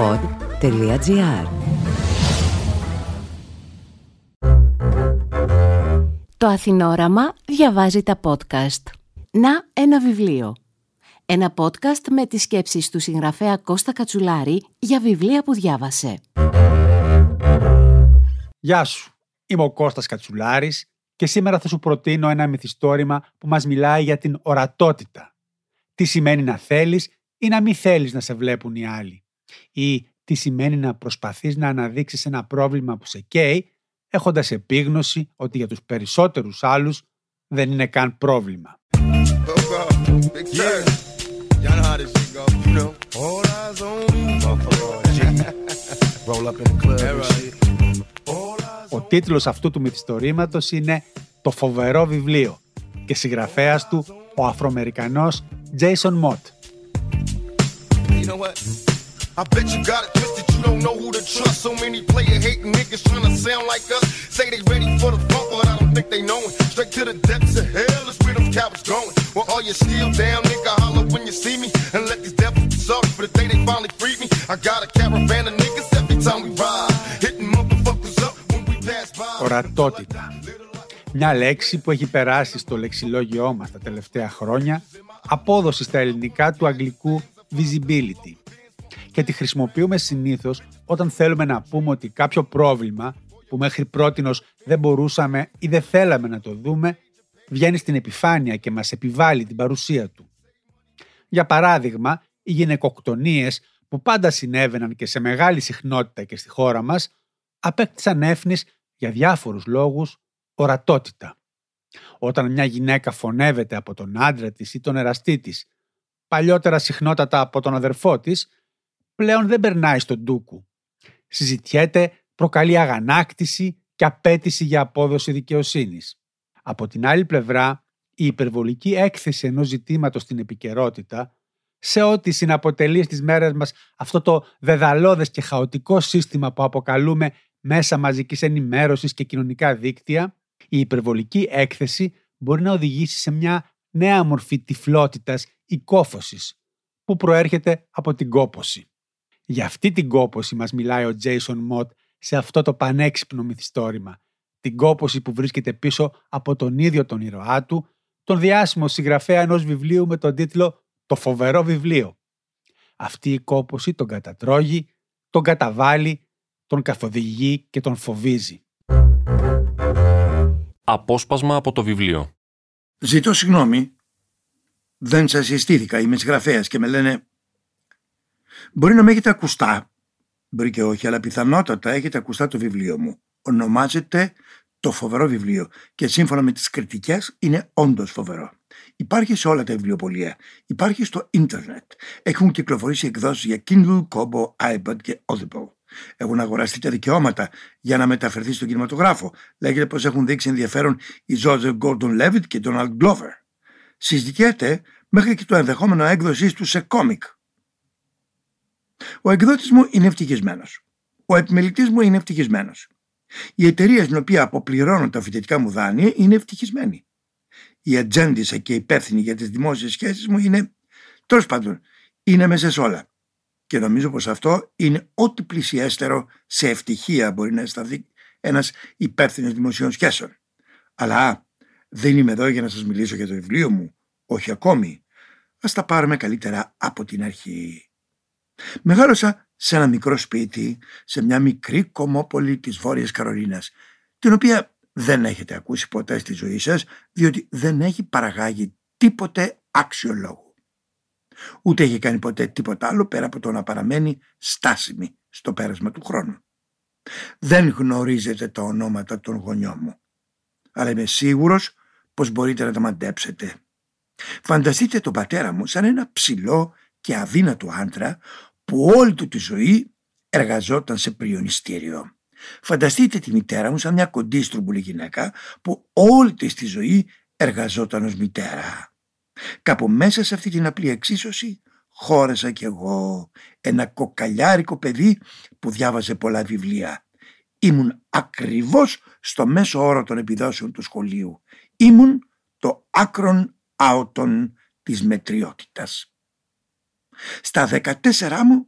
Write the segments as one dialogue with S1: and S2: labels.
S1: pod.gr Το Αθηνόραμα διαβάζει τα podcast. Να ένα βιβλίο. Ένα podcast με τις σκέψεις του συγγραφέα Κώστα Κατσουλάρη για βιβλία που διάβασε.
S2: Γεια σου. Είμαι ο Κώστας Κατσουλάρης και σήμερα θα σου προτείνω ένα μυθιστόρημα που μας μιλάει για την ορατότητα. Τι σημαίνει να θέλεις ή να μην θέλεις να σε βλέπουν οι άλλοι. Ή τι σημαίνει να προσπαθείς να αναδείξεις ένα πρόβλημα που σε καίει, έχοντας επίγνωση ότι για τους περισσότερους άλλους δεν είναι καν πρόβλημα. Ο τίτλος αυτού του μυθιστορήματος είναι «Το φοβερό βιβλίο» και συγγραφέας του ο Αφροαμερικανός Jason Mott. I bet you got it twisted, you don't know who to trust. So many player hating niggas trying to sound like us. Say they ready for the funk, but I don't think they know it. Straight to the depths of hell is where them cowards going. Well, all you still down, nigga, holler when you see me. And let these devils be sorry for the day they finally freed me. I got a caravan of niggas every time we ride. Hitting motherfuckers up when we pass by. Ορατότητα. Μια λέξη που έχει περάσει στο λεξιλόγιό μας τα τελευταία χρόνια, απόδοση στα ελληνικά του αγγλικού visibility και τη χρησιμοποιούμε συνήθως όταν θέλουμε να πούμε ότι κάποιο πρόβλημα που μέχρι πρότινος δεν μπορούσαμε ή δεν θέλαμε να το δούμε βγαίνει στην επιφάνεια και μας επιβάλλει την παρουσία του. Για παράδειγμα, οι γυναικοκτονίες που πάντα συνέβαιναν και σε μεγάλη συχνότητα και στη χώρα μας απέκτησαν έφνης για διάφορους λόγους ορατότητα. Όταν μια γυναίκα φωνεύεται από τον άντρα της ή τον εραστή της, παλιότερα συχνότατα από τον αδερφό της, πλέον δεν περνάει στον ντούκου. Συζητιέται, προκαλεί αγανάκτηση και απέτηση για απόδοση δικαιοσύνης. Από την άλλη πλευρά, η υπερβολική έκθεση ενός ζητήματος στην επικαιρότητα, σε ό,τι συναποτελεί στις μέρες μας αυτό το δεδαλώδες και χαοτικό σύστημα που αποκαλούμε μέσα μαζικής ενημέρωσης και κοινωνικά δίκτυα, η υπερβολική έκθεση μπορεί να οδηγήσει σε μια νέα μορφή τυφλότητας ή κόφωσης, που προέρχεται από την κόποση. Για αυτή την κόποση μας μιλάει ο Jason Mott σε αυτό το πανέξυπνο μυθιστόρημα. Την κόποση που βρίσκεται πίσω από τον ίδιο τον ηρωά του, τον διάσημο συγγραφέα ενός βιβλίου με τον τίτλο «Το φοβερό βιβλίο». Αυτή η κόποση τον κατατρώγει, τον καταβάλει, τον καθοδηγεί και τον φοβίζει.
S3: Απόσπασμα από το βιβλίο.
S4: Ζητώ συγγνώμη. Δεν σας συστήθηκα, είμαι συγγραφέας και με λένε Μπορεί να με έχετε ακουστά, μπορεί και όχι, αλλά πιθανότατα έχετε ακουστά το βιβλίο μου. Ονομάζεται το φοβερό βιβλίο και σύμφωνα με τις κριτικές είναι όντως φοβερό. Υπάρχει σε όλα τα βιβλιοπολία. Υπάρχει στο ίντερνετ. Έχουν κυκλοφορήσει εκδόσεις για Kindle, Kobo, iPad και Audible. Έχουν αγοραστεί τα δικαιώματα για να μεταφερθεί στον κινηματογράφο. Λέγεται πως έχουν δείξει ενδιαφέρον οι Joseph Gordon Levitt και Donald Glover. Συζητιέται μέχρι και το ενδεχόμενο έκδοσής του σε κόμικ. Ο εκδότης μου είναι ευτυχισμένος. Ο επιμελητής μου είναι ευτυχισμένος. Η εταιρεία στην οποία αποπληρώνω τα φοιτητικά μου δάνεια είναι ευτυχισμένη. Η ατζέντισα και υπεύθυνη για τις δημόσιες σχέσεις μου είναι. Τέλος πάντων, είναι μέσα σε όλα. Και νομίζω πως αυτό είναι ό,τι πλησιέστερο σε ευτυχία μπορεί να αισθανθεί ένας υπεύθυνος δημοσίων σχέσεων. Αλλά δεν είμαι εδώ για να σας μιλήσω για το βιβλίο μου. Όχι ακόμη. Ας τα πάρουμε καλύτερα από την αρχή. Μεγάλωσα σε ένα μικρό σπίτι, σε μια μικρή κομμόπολη της Βόρειας Καρολίνας, την οποία δεν έχετε ακούσει ποτέ στη ζωή σας, διότι δεν έχει παραγάγει τίποτε άξιο λόγου. Ούτε έχει κάνει ποτέ τίποτα άλλο πέρα από το να παραμένει στάσιμη στο πέρασμα του χρόνου. Δεν γνωρίζετε τα ονόματα των γονιών μου, αλλά είμαι σίγουρος πως μπορείτε να τα μαντέψετε. Φανταστείτε τον πατέρα μου σαν ένα ψηλό και αδύνατο άντρα που όλη του τη ζωή εργαζόταν σε πριονιστήριο. Φανταστείτε τη μητέρα μου σαν μια κοντή στρουμπουλή γυναίκα που όλη της τη ζωή εργαζόταν ως μητέρα. Κάπου μέσα σε αυτή την απλή εξίσωση χώρασα κι εγώ ένα κοκαλιάρικο παιδί που διάβαζε πολλά βιβλία. Ήμουν ακριβώς στο μέσο όρο των επιδόσεων του σχολείου. Ήμουν το άκρον άωτον της μετριότητας. Στα 14 μου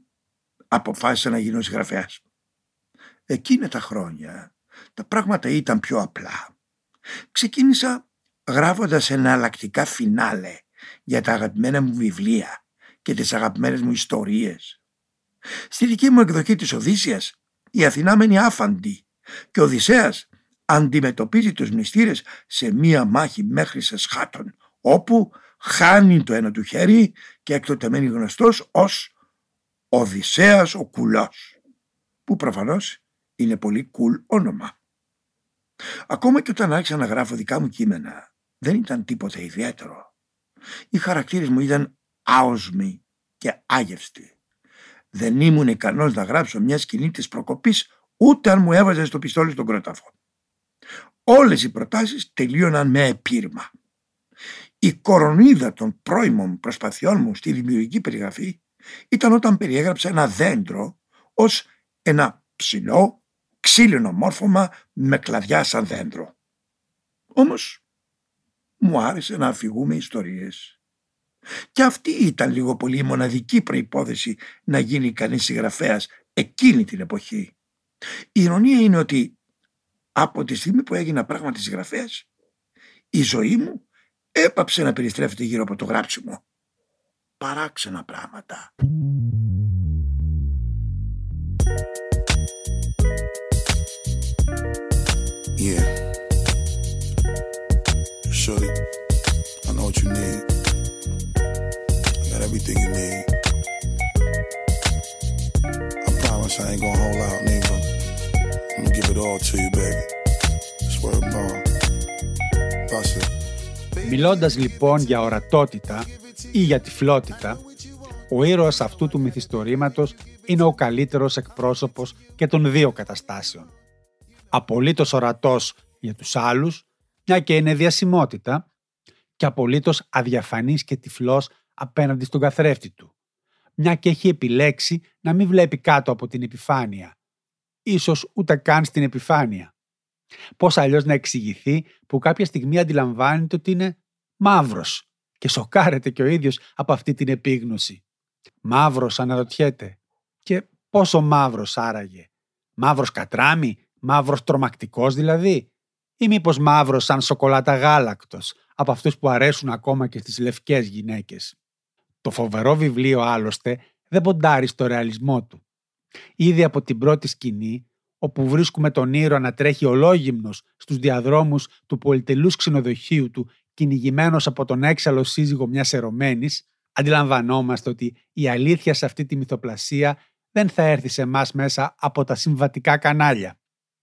S4: αποφάσισα να γίνω συγγραφέας. Εκείνα τα χρόνια τα πράγματα ήταν πιο απλά. Ξεκίνησα γράφοντας εναλλακτικά φινάλε για τα αγαπημένα μου βιβλία και τις αγαπημένες μου ιστορίες. Στη δική μου εκδοχή της Οδύσσιας η Αθηνά μένει άφαντη και ο Οδυσσέας αντιμετωπίζει τους μνηστήρες σε μία μάχη μέχρι σε σχάτων όπου χάνει το ένα του χέρι και έκτοτε μένει γνωστός ως Οδυσσέας ο Κουλός που προφανώς είναι πολύ κουλ όνομα. Ακόμα και όταν άρχισα να γράφω δικά μου κείμενα δεν ήταν τίποτα ιδιαίτερο. Οι χαρακτήρες μου ήταν άοσμοι και άγευστοι. Δεν ήμουν ικανός να γράψω μια σκηνή της προκοπής ούτε αν μου έβαζε στο πιστόλι στον κρόταφο. Όλες οι προτάσεις τελείωναν με επίρρημα. Η κορονίδα των πρώιμων προσπαθειών μου στη δημιουργική περιγραφή ήταν όταν περιέγραψα ένα δέντρο ως ένα ψηλό, ξύλινο μόρφωμα με κλαδιά σαν δέντρο. Όμως μου άρεσε να αφηγούμε ιστορίες. Και αυτή ήταν λίγο πολύ η μοναδική προϋπόθεση να γίνει κανείς συγγραφέας εκείνη την εποχή. Η ηρωνία είναι ότι από τη στιγμή που έγινα πράγματι συγγραφέας η ζωή μου έπαψε να περιστρέφεται γύρω από το γράψιμο. Παράξενα πράγματα.
S5: Yeah. Shorty, I know what you need. I got everything you need. I promise I ain't gonna hold out, nigga. I'm gonna give it all to you, baby. Swear to God. That's it.
S2: Μιλώντας λοιπόν για ορατότητα ή για τυφλότητα, ο ήρωας αυτού του μυθιστορήματος είναι ο καλύτερος εκπρόσωπος και των δύο καταστάσεων. Απολύτως ορατός για τους άλλους, μια και είναι διασημότητα, και απολύτως αδιαφανής και τυφλός απέναντι στον καθρέφτη του, μια και έχει επιλέξει να μην βλέπει κάτω από την επιφάνεια, ίσως ούτε καν στην επιφάνεια. Πώς αλλιώς να εξηγηθεί που κάποια στιγμή αντιλαμβάνεται ότι είναι μαύρος και σοκάρεται και ο ίδιος από αυτή την επίγνωση. Μαύρος αναρωτιέται. Και πόσο μαύρος άραγε. Μαύρος κατράμι, μαύρος τρομακτικός δηλαδή. Ή μήπως μαύρος σαν σοκολάτα γάλακτος, από αυτούς που αρέσουν ακόμα και στις λευκές γυναίκες. Το φοβερό βιβλίο άλλωστε δεν ποντάρει στο ρεαλισμό του. Ήδη από την πρώτη σκηνή, όπου βρίσκουμε τον ήρωα να τρέχει ολόγυμνος στους διαδρόμους του πολυτελούς ξενοδοχείου του κυνηγημένος από τον έξαλλο σύζυγο μιας ερωμένης, αντιλαμβανόμαστε ότι η αλήθεια σε αυτή τη μυθοπλασία δεν θα έρθει σε εμάς μέσα από τα συμβατικά κανάλια.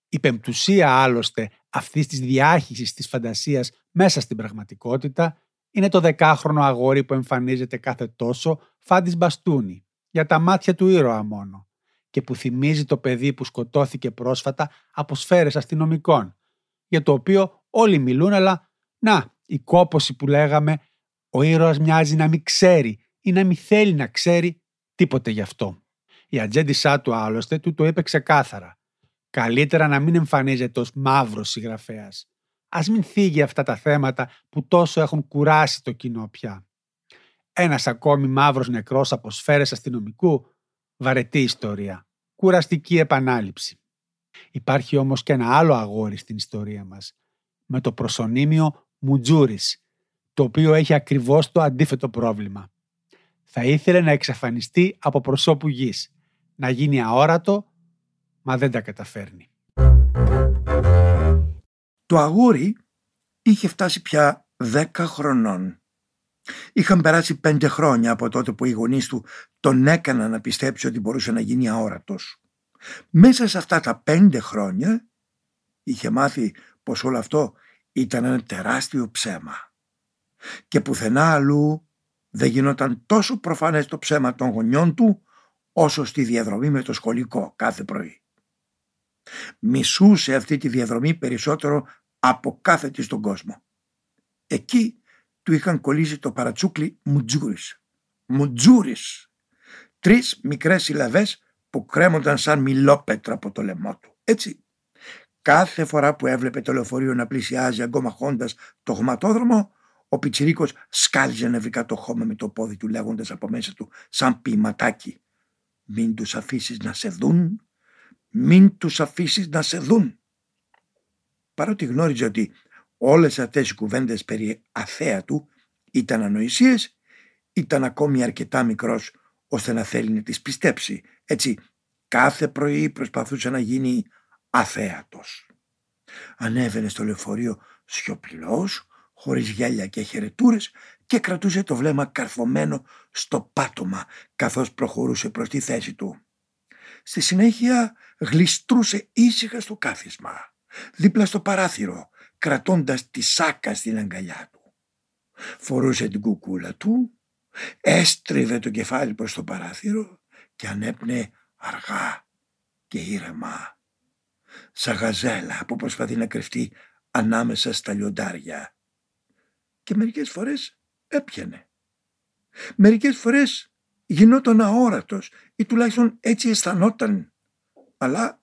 S2: Η πεμπτουσία άλλωστε αυτής της διάχυσης της φαντασίας μέσα στην πραγματικότητα είναι το δεκάχρονο αγόρι που εμφανίζεται κάθε τόσο φάντης μπαστούνι, για τα μάτια του ήρωα μόνο, και που θυμίζει το παιδί που σκοτώθηκε πρόσφατα από σφαίρες αστυνομικών, για το οποίο όλοι μιλούν αλλά να, η κόποση που λέγαμε, ο ήρωας μοιάζει να μην ξέρει ή να μην θέλει να ξέρει τίποτε γι' αυτό. Η ατζέντισά του άλλωστε του το είπε ξεκάθαρα. Καλύτερα να μην εμφανίζεται ως μαύρος συγγραφέας. Ας μην θίγει αυτά τα θέματα που τόσο έχουν κουράσει το κοινό πια. Ένας ακόμη μαύρος νεκρός από σφαίρες αστυνομικού, βαρετή ιστορία. Κουραστική επανάληψη. Υπάρχει όμως και ένα άλλο αγόρι στην ιστορία μας, με το προσωνύμιο Μουτζούρης, το οποίο έχει ακριβώς το αντίθετο πρόβλημα. Θα ήθελε να εξαφανιστεί από προσώπου γης, να γίνει αόρατο, μα δεν τα καταφέρνει.
S4: Το αγόρι είχε φτάσει πια δέκα χρονών. Είχαν περάσει πέντε χρόνια από τότε που οι γονείς του τον έκαναν να πιστέψει ότι μπορούσε να γίνει αόρατος. Μέσα σε αυτά τα πέντε χρόνια είχε μάθει πως όλο αυτό ήταν ένα τεράστιο ψέμα. Και πουθενά αλλού δεν γινόταν τόσο προφανές το ψέμα των γονιών του όσο στη διαδρομή με το σχολικό κάθε πρωί. Μισούσε αυτή τη διαδρομή περισσότερο από κάθε της στον κόσμο. Εκεί του είχαν κολλήσει το παρατσούκλι Μουτζούρις. Μουτζούρις. Τρεις μικρές συλλαβές που κρέμονταν σαν μιλόπετρα από το λαιμό του. Έτσι Κάθε φορά που έβλεπε το λεωφορείο να πλησιάζει αγκομαχώντα το χωματόδρομο, ο Πιτσιρίκος σκάλιζε νευρικά το χώμα με το πόδι του λέγοντας από μέσα του σαν ποιηματάκι Μην τους αφήσεις να σε δουν, μην τους αφήσεις να σε δουν. Παρότι γνώριζε ότι όλες αυτές οι κουβέντες περί αθέατου ήταν ανοησίες, ήταν ακόμη αρκετά μικρός ώστε να θέλει να τις πιστέψει. Έτσι κάθε πρωί προσπαθούσε να γίνει αθέατος. Ανέβαινε στο λεωφορείο σιωπηλός, χωρίς γέλια και χαιρετούρες και κρατούσε το βλέμμα καρφωμένο στο πάτωμα καθώς προχωρούσε προς τη θέση του. Στη συνέχεια γλιστρούσε ήσυχα στο κάθισμα, δίπλα στο παράθυρο, κρατώντας τη σάκα στην αγκαλιά του. Φορούσε την κουκούλα του, έστριβε το κεφάλι προς το παράθυρο και ανέπνε αργά και ήρεμα. Σαν γαζέλα που προσπαθεί να κρυφτεί ανάμεσα στα λιοντάρια. Και μερικές φορές έπιανε. Μερικές φορές γινόταν αόρατος ή τουλάχιστον έτσι αισθανόταν. Αλλά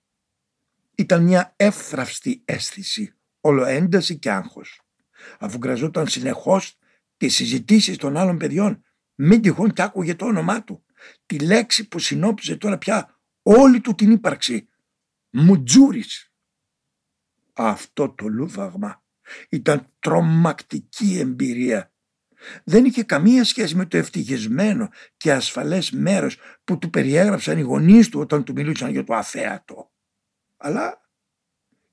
S4: ήταν μια εύθραυστη αίσθηση, ολοένταση και άγχος. Αφού γραζόταν συνεχώς τις συζητήσεις των άλλων παιδιών, μην τυχόν κι άκουγε το όνομά του. Τη λέξη που συνόψιζε τώρα πια όλη του την ύπαρξη. Μουτζούρις. Αυτό το λούβαγμα ήταν τρομακτική εμπειρία δεν είχε καμία σχέση με το ευτυχισμένο και ασφαλές μέρος που του περιέγραψαν οι γονείς του όταν του μιλούσαν για το αθέατο. Αλλά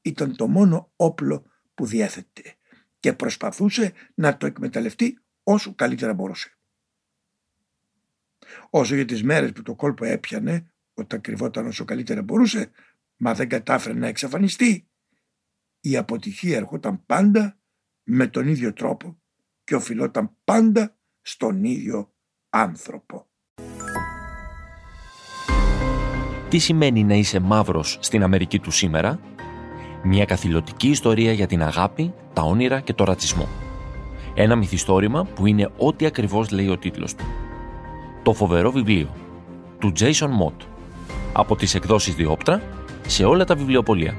S4: ήταν το μόνο όπλο που διέθετε και προσπαθούσε να το εκμεταλλευτεί όσο καλύτερα μπορούσε. Όσο για τις μέρες που το κόλπο έπιανε, όταν κρυβόταν όσο καλύτερα μπορούσε, μα δεν κατάφερε να εξαφανιστεί, η αποτυχία ερχόταν πάντα με τον ίδιο τρόπο και οφειλόταν πάντα στον ίδιο άνθρωπο.
S3: Τι σημαίνει να είσαι μαύρος στην Αμερική του σήμερα; Μια καθηλωτική ιστορία για την αγάπη, τα όνειρα και το ρατσισμό. Ένα μυθιστόρημα που είναι ό,τι ακριβώς λέει ο τίτλος του. Το φοβερό βιβλίο του Jason Mott από τις εκδόσεις Διόπτρα σε όλα τα βιβλιοπολία.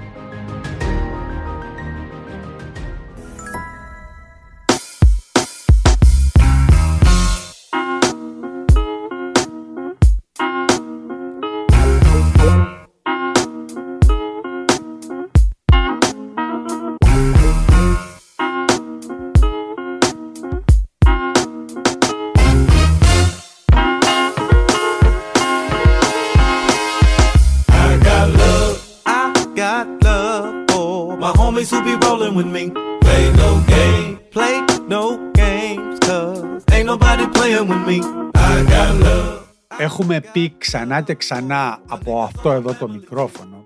S2: Έχουμε πει ξανά και ξανά από αυτό εδώ το μικρόφωνο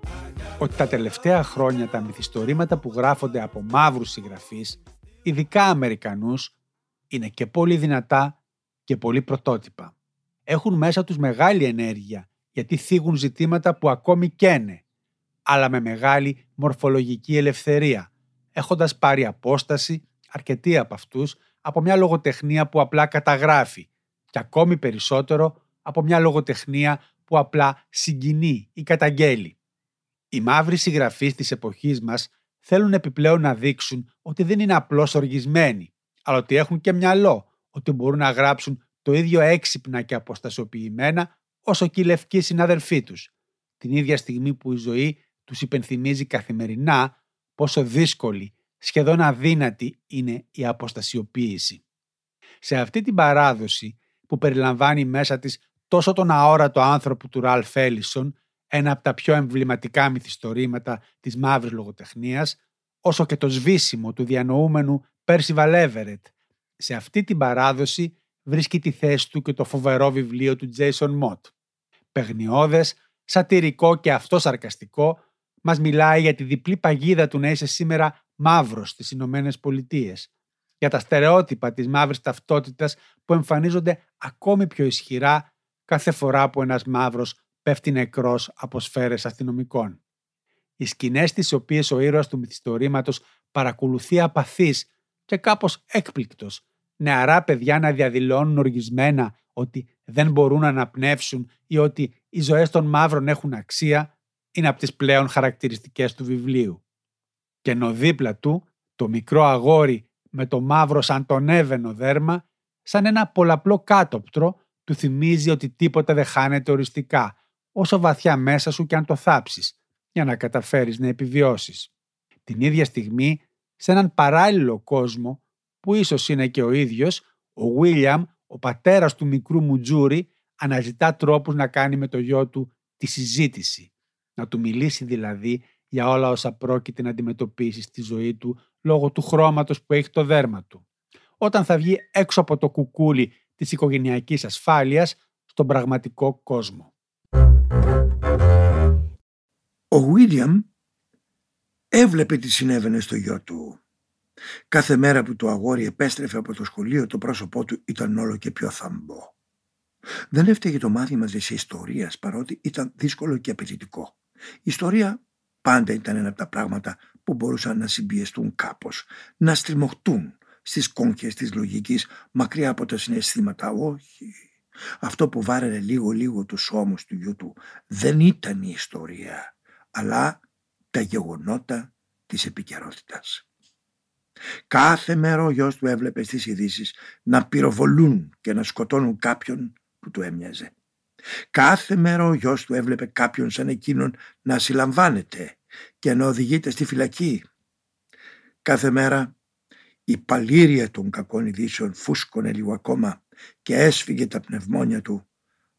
S2: ότι τα τελευταία χρόνια τα μυθιστορήματα που γράφονται από μαύρους συγγραφείς, ειδικά Αμερικανούς, είναι και πολύ δυνατά και πολύ πρωτότυπα. Έχουν μέσα τους μεγάλη ενέργεια γιατί θίγουν ζητήματα που ακόμη καίνε, αλλά με μεγάλη μορφολογική ελευθερία, έχοντας πάρει απόσταση αρκετοί από αυτούς από μια λογοτεχνία που απλά καταγράφει και ακόμη περισσότερο από μια λογοτεχνία που απλά συγκινεί ή καταγγέλει. Οι μαύροι συγγραφείς της εποχής μας θέλουν επιπλέον να δείξουν ότι δεν είναι απλώς οργισμένοι, αλλά ότι έχουν και μυαλό, ότι μπορούν να γράψουν το ίδιο έξυπνα και αποστασιοποιημένα όσο και οι λευκοί συναδελφοί τους, την ίδια στιγμή που η ζωή τους υπενθυμίζει καθημερινά πόσο δύσκολη, σχεδόν αδύνατη είναι η αποστασιοποίηση. Σε αυτή την παράδοση που περιλαμβάνει μέσα της τόσο τον αόρατο άνθρωπο του Ραλ Φέλισον, ένα από τα πιο εμβληματικά μυθιστορήματα της μαύρης λογοτεχνίας, όσο και το σβήσιμο του διανοούμενου Πέρσι Βαλέβερετ. Σε αυτή την παράδοση βρίσκει τη θέση του και το φοβερό βιβλίο του Jason Mott. Παιγνιώδες, σατυρικό και αυτό σαρκαστικό, μας μιλάει για τη διπλή παγίδα του να είσαι σήμερα μαύρος στις Ηνωμένες Πολιτείες, για τα στερεότυπα της μαύρης ταυτότητας που εμφανίζονται ακόμη πιο ισχυρά κάθε φορά που ένας μαύρος πέφτει νεκρός από σφαίρες αστυνομικών. Οι σκηνές τις οποίες ο ήρωας του μυθιστορήματος παρακολουθεί απαθής και κάπως έκπληκτος, νεαρά παιδιά να διαδηλώνουν οργισμένα ότι δεν μπορούν να αναπνεύσουν ή ότι οι ζωές των μαύρων έχουν αξία, είναι από τις πλέον χαρακτηριστικές του βιβλίου. Και ενώ δίπλα του, το μικρό αγόρι με το μαύρο σαν τον έβαινο δέρμα, σαν ένα πολλαπλό κάτωπτρο του θυμίζει ότι τίποτα δεν χάνεται οριστικά, όσο βαθιά μέσα σου και αν το θάψεις, για να καταφέρεις να επιβιώσεις. Την ίδια στιγμή, σε έναν παράλληλο κόσμο, που ίσως είναι και ο ίδιος, ο Βίλιαμ, ο πατέρας του μικρού Μουτζούρι, αναζητά τρόπους να κάνει με το γιο του τη συζήτηση. Να του μιλήσει δηλαδή για όλα όσα πρόκειται να αντιμετωπίσει στη ζωή του λόγω του χρώματος που έχει το δέρμα του. Όταν θα βγει έξω από το κουκούλι της οικογενειακής ασφάλειας στον πραγματικό κόσμο.
S4: Ο Βίλιαμ έβλεπε τι συνέβαινε στο γιο του. Κάθε μέρα που το αγόρι επέστρεφε από το σχολείο το πρόσωπό του ήταν όλο και πιο θαμπό. Δεν έφταιγε το μάθημα της ιστορίας παρότι ήταν δύσκολο και απαιτητικό. Η ιστορία πάντα ήταν ένα από τα πράγματα που μπορούσαν να συμπιεστούν κάπως, να στριμωχτούν στις κόγχες της λογικής μακριά από τα συναισθήματα. Όχι. Αυτό που βάραινε λίγο λίγο τους ώμους του γιού του δεν ήταν η ιστορία, αλλά τα γεγονότα της επικαιρότητας. Κάθε μέρα ο γιος του έβλεπε στις ειδήσεις να πυροβολούν και να σκοτώνουν κάποιον που του έμοιαζε. Κάθε μέρα ο γιος του έβλεπε κάποιον σαν εκείνον να συλλαμβάνεται και να οδηγείται στη φυλακή. Κάθε μέρα η παλήρια των κακών ειδήσεων φούσκωνε λίγο ακόμα και έσφυγε τα πνευμόνια του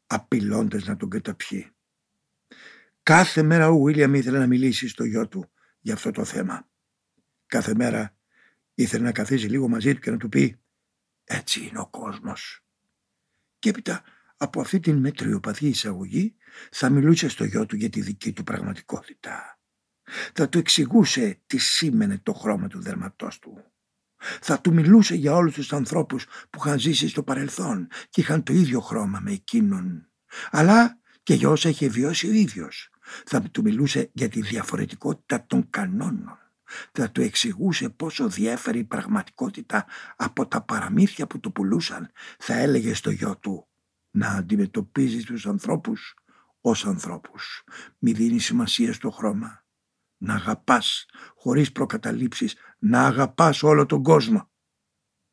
S4: απειλώντας να τον καταπιεί. Κάθε μέρα ο Βίλιαμ ήθελε να μιλήσει στο γιο του για αυτό το θέμα. Κάθε μέρα ήθελε να καθίσει λίγο μαζί του και να του πει «Έτσι είναι ο κόσμος». Και έπειτα από αυτή την μετριοπαθή εισαγωγή θα μιλούσε στο γιο του για τη δική του πραγματικότητα. Θα του εξηγούσε τι σήμαινε το χρώμα του δερματός του. Θα του μιλούσε για όλους τους ανθρώπους που είχαν ζήσει στο παρελθόν και είχαν το ίδιο χρώμα με εκείνον. Αλλά και για όσα είχε βιώσει ο ίδιος. Θα του μιλούσε για τη διαφορετικότητα των κανόνων. Θα του εξηγούσε πόσο διέφερε η πραγματικότητα από τα παραμύθια που του πουλούσαν. Θα έλεγε στο γιο του να αντιμετωπίζεις τους ανθρώπους ως ανθρώπους. Μη δίνεις σημασία στο χρώμα. Να αγαπάς χωρίς προκαταλήψεις. Να αγαπάς όλο τον κόσμο.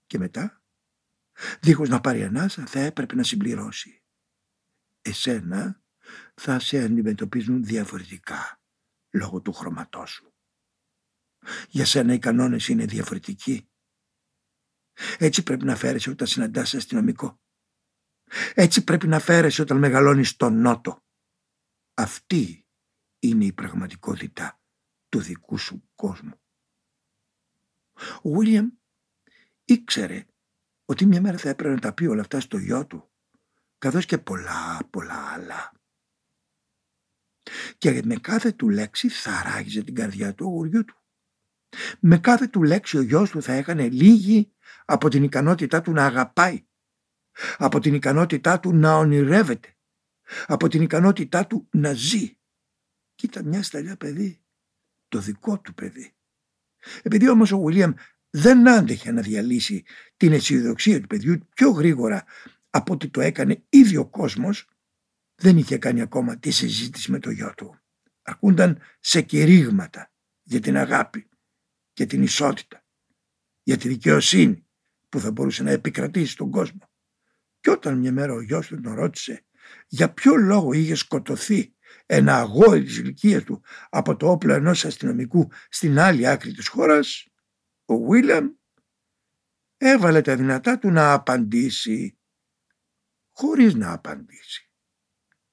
S4: Και μετά, δίχως να πάρει ανάσα, θα έπρεπε να συμπληρώσει. Εσένα θα σε αντιμετωπίζουν διαφορετικά λόγω του χρωματός σου. Για σένα οι κανόνες είναι διαφορετικοί. Έτσι πρέπει να φέρεσαι όταν συναντάς αστυνομικό. Έτσι πρέπει να φέρεσαι όταν μεγαλώνεις στον νότο. Αυτή είναι η πραγματικότητα του δικού σου κόσμου. Ο Βίλιαμ ήξερε ότι μια μέρα θα έπρεπε να τα πει όλα αυτά στο γιο του, καθώς και πολλά πολλά άλλα. Και με κάθε του λέξη θα ράγιζε την καρδιά του αγοριού του. Με κάθε του λέξη ο γιος του θα έκανε λίγη από την ικανότητά του να αγαπάει από την ικανότητά του να ονειρεύεται, από την ικανότητά του να ζει. Και ήταν μια σταλιά παιδί, το δικό του παιδί. Επειδή όμως ο Βουλίαμ δεν άντεχε να διαλύσει την αισιοδοξία του παιδιού πιο γρήγορα από ότι το έκανε ίδιο ο κόσμος, δεν είχε κάνει ακόμα τη συζήτηση με το γιο του. Αρκούνταν σε κηρύγματα για την αγάπη και την ισότητα, για τη δικαιοσύνη που θα μπορούσε να επικρατήσει στον κόσμο. Και όταν μια μέρα ο γιος του τον ρώτησε για ποιο λόγο είχε σκοτωθεί ένα αγόρι της ηλικίας του από το όπλο ενός αστυνομικού στην άλλη άκρη της χώρας, ο Βίλιαμ έβαλε τα δυνατά του να απαντήσει χωρίς να απαντήσει.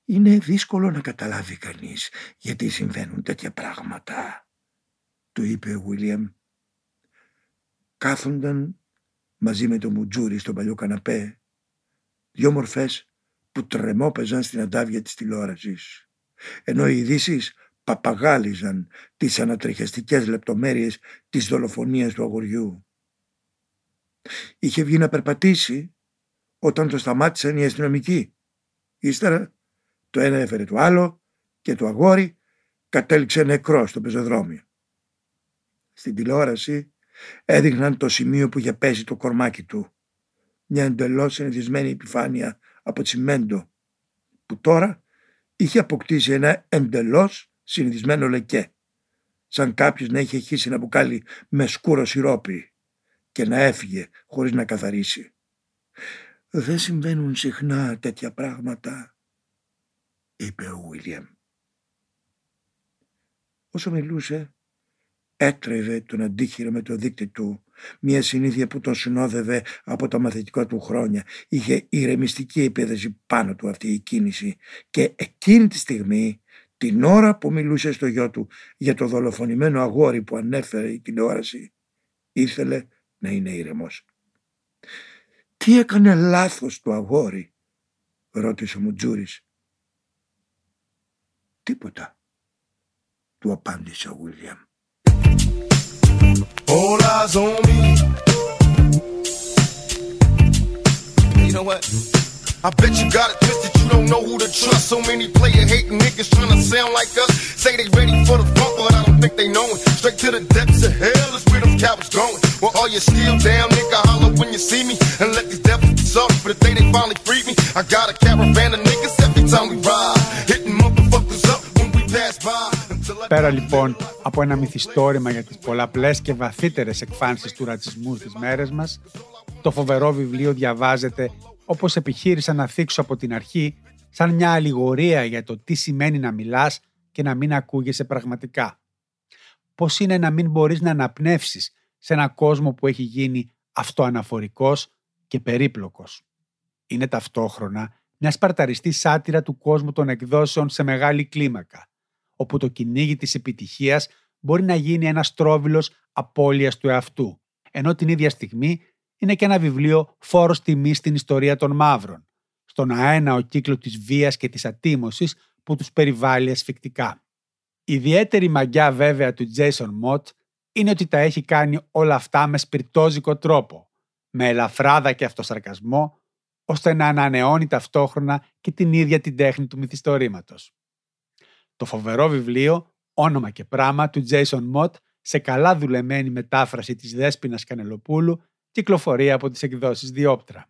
S4: Είναι δύσκολο να καταλάβει κανείς γιατί συμβαίνουν τέτοια πράγματα, του είπε ο Βίλιαμ. Κάθονταν μαζί με το Μουτζούρι στο παλιό καναπέ Δυο μορφές που τρεμόπαιζαν στην αντάβια της τηλεόρασης. Ενώ οι ειδήσεις παπαγάλιζαν τις ανατριχιαστικές λεπτομέρειες της δολοφονίας του αγοριού. Είχε βγει να περπατήσει όταν το σταμάτησαν οι αστυνομικοί. Ύστερα το ένα έφερε το άλλο και το αγόρι κατέληξε νεκρό στο πεζοδρόμιο. Στην τηλεόραση έδειχναν το σημείο που είχε πέσει το κορμάκι του μια εντελώς συνηθισμένη επιφάνεια από τσιμέντο που τώρα είχε αποκτήσει ένα εντελώς συνηθισμένο λεκέ σαν κάποιος να είχε χύσει ένα μπουκάλι με σκούρο σιρόπι και να έφυγε χωρίς να καθαρίσει. Δεν συμβαίνουν συχνά τέτοια πράγματα. είπε ο Βίλιαμ. Όσο μιλούσε, έτρεβε τον αντίχειρο με το δίκτυο του, μια συνήθεια που τον συνόδευε από τα μαθητικά του χρόνια. Είχε ηρεμιστική επίδεση πάνω του αυτή η κίνηση και εκείνη τη στιγμή, την ώρα που μιλούσε στο γιο του για το δολοφονημένο αγόρι που ανέφερε η τηλεόραση, ήθελε να είναι ήρεμος. «Τι έκανε λάθος το αγόρι» ρώτησε ο Μουτζούρης. «Τίποτα» του απάντησε ο Βίλιαμ. All eyes on me.
S5: You know what? I bet you got it twisted, you don't know who to trust. So many player hating niggas trying to sound like us. Say they ready for the funk, but I don't think they know it. Straight to the depths of hell is where them cowards going. Well, all you still down, nigga, holler when you see me. And let these devils be sorry for the day they finally free me. I got a caravan of niggas every time we ride. Hitting motherfuckers up when we pass by.
S2: Πέρα λοιπόν από ένα μυθιστόρημα για τις πολλαπλές και βαθύτερες εκφάνσεις του ρατσισμού στις μέρες μας, το φοβερό βιβλίο διαβάζεται όπως επιχείρησα να θίξω από την αρχή σαν μια αλληγορία για το τι σημαίνει να μιλάς και να μην ακούγεσαι πραγματικά. Πώς είναι να μην μπορείς να αναπνεύσεις σε ένα κόσμο που έχει γίνει αυτοαναφορικός και περίπλοκος. Είναι ταυτόχρονα μια σπαρταριστή σάτυρα του κόσμου των εκδόσεων σε μεγάλη κλίμακα, όπου το κυνήγι της επιτυχίας μπορεί να γίνει ένας τρόβιλος απώλειας του εαυτού, ενώ την ίδια στιγμή είναι και ένα βιβλίο φόρος τιμής στην ιστορία των μαύρων, στον αένα ο κύκλο της βίας και της ατίμωσης που τους περιβάλλει ασφικτικά. Η ιδιαίτερη μαγιά βέβαια του Jason Mott είναι ότι τα έχει κάνει όλα αυτά με σπιρτόζικο τρόπο, με ελαφράδα και αυτοσαρκασμό, ώστε να ανανεώνει ταυτόχρονα και την ίδια την τέχνη του μυθιστορήματος. Το φοβερό βιβλίο «Όνομα και πράμα» του Jason Mott σε καλά δουλεμένη μετάφραση της Δέσποινας Κανελοπούλου κυκλοφορεί από τις εκδόσεις Διόπτρα.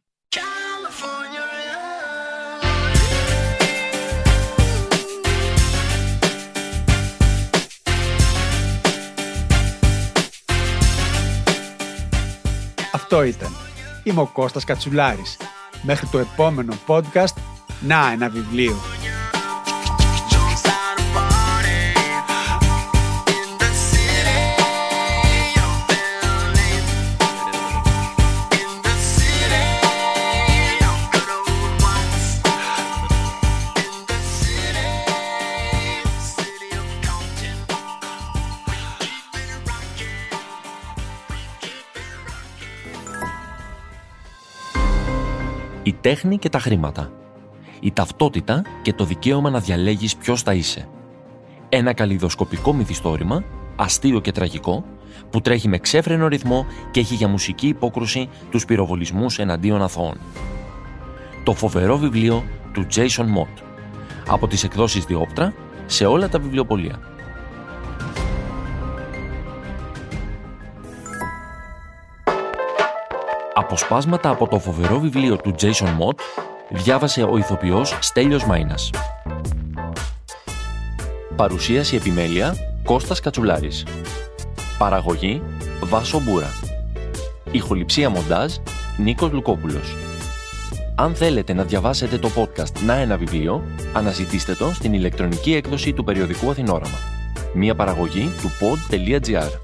S2: Αυτό ήταν. Είμαι ο Κώστας Κατσουλάρης. Μέχρι το επόμενο podcast, να ένα βιβλίο.
S3: Τέχνη και τα χρήματα. Η ταυτότητα και το δικαίωμα να διαλέγεις ποιος θα είσαι. Ένα καλλιδοσκοπικό μυθιστόρημα, αστείο και τραγικό, που τρέχει με ξέφρενο ρυθμό και έχει για μουσική υπόκρουση τους πυροβολισμούς εναντίον αθώων. Το φοβερό βιβλίο του Jason Mott. Από τις εκδόσεις Διόπτρα σε όλα τα βιβλιοπολία. Αποσπάσματα από το φοβερό βιβλίο του Jason Mott διάβασε ο ηθοποιός Στέλιος Μάινας. Παρουσίαση επιμέλεια Κώστας Κατσουλάρης. Παραγωγή Βάσο Μπούρα. Ηχοληψία μοντάζ Νίκος Λουκόπουλος. Αν θέλετε να διαβάσετε το podcast «Να ένα βιβλίο», αναζητήστε το στην ηλεκτρονική έκδοση του περιοδικού Αθηνόραμα. Μία παραγωγή του pod.gr.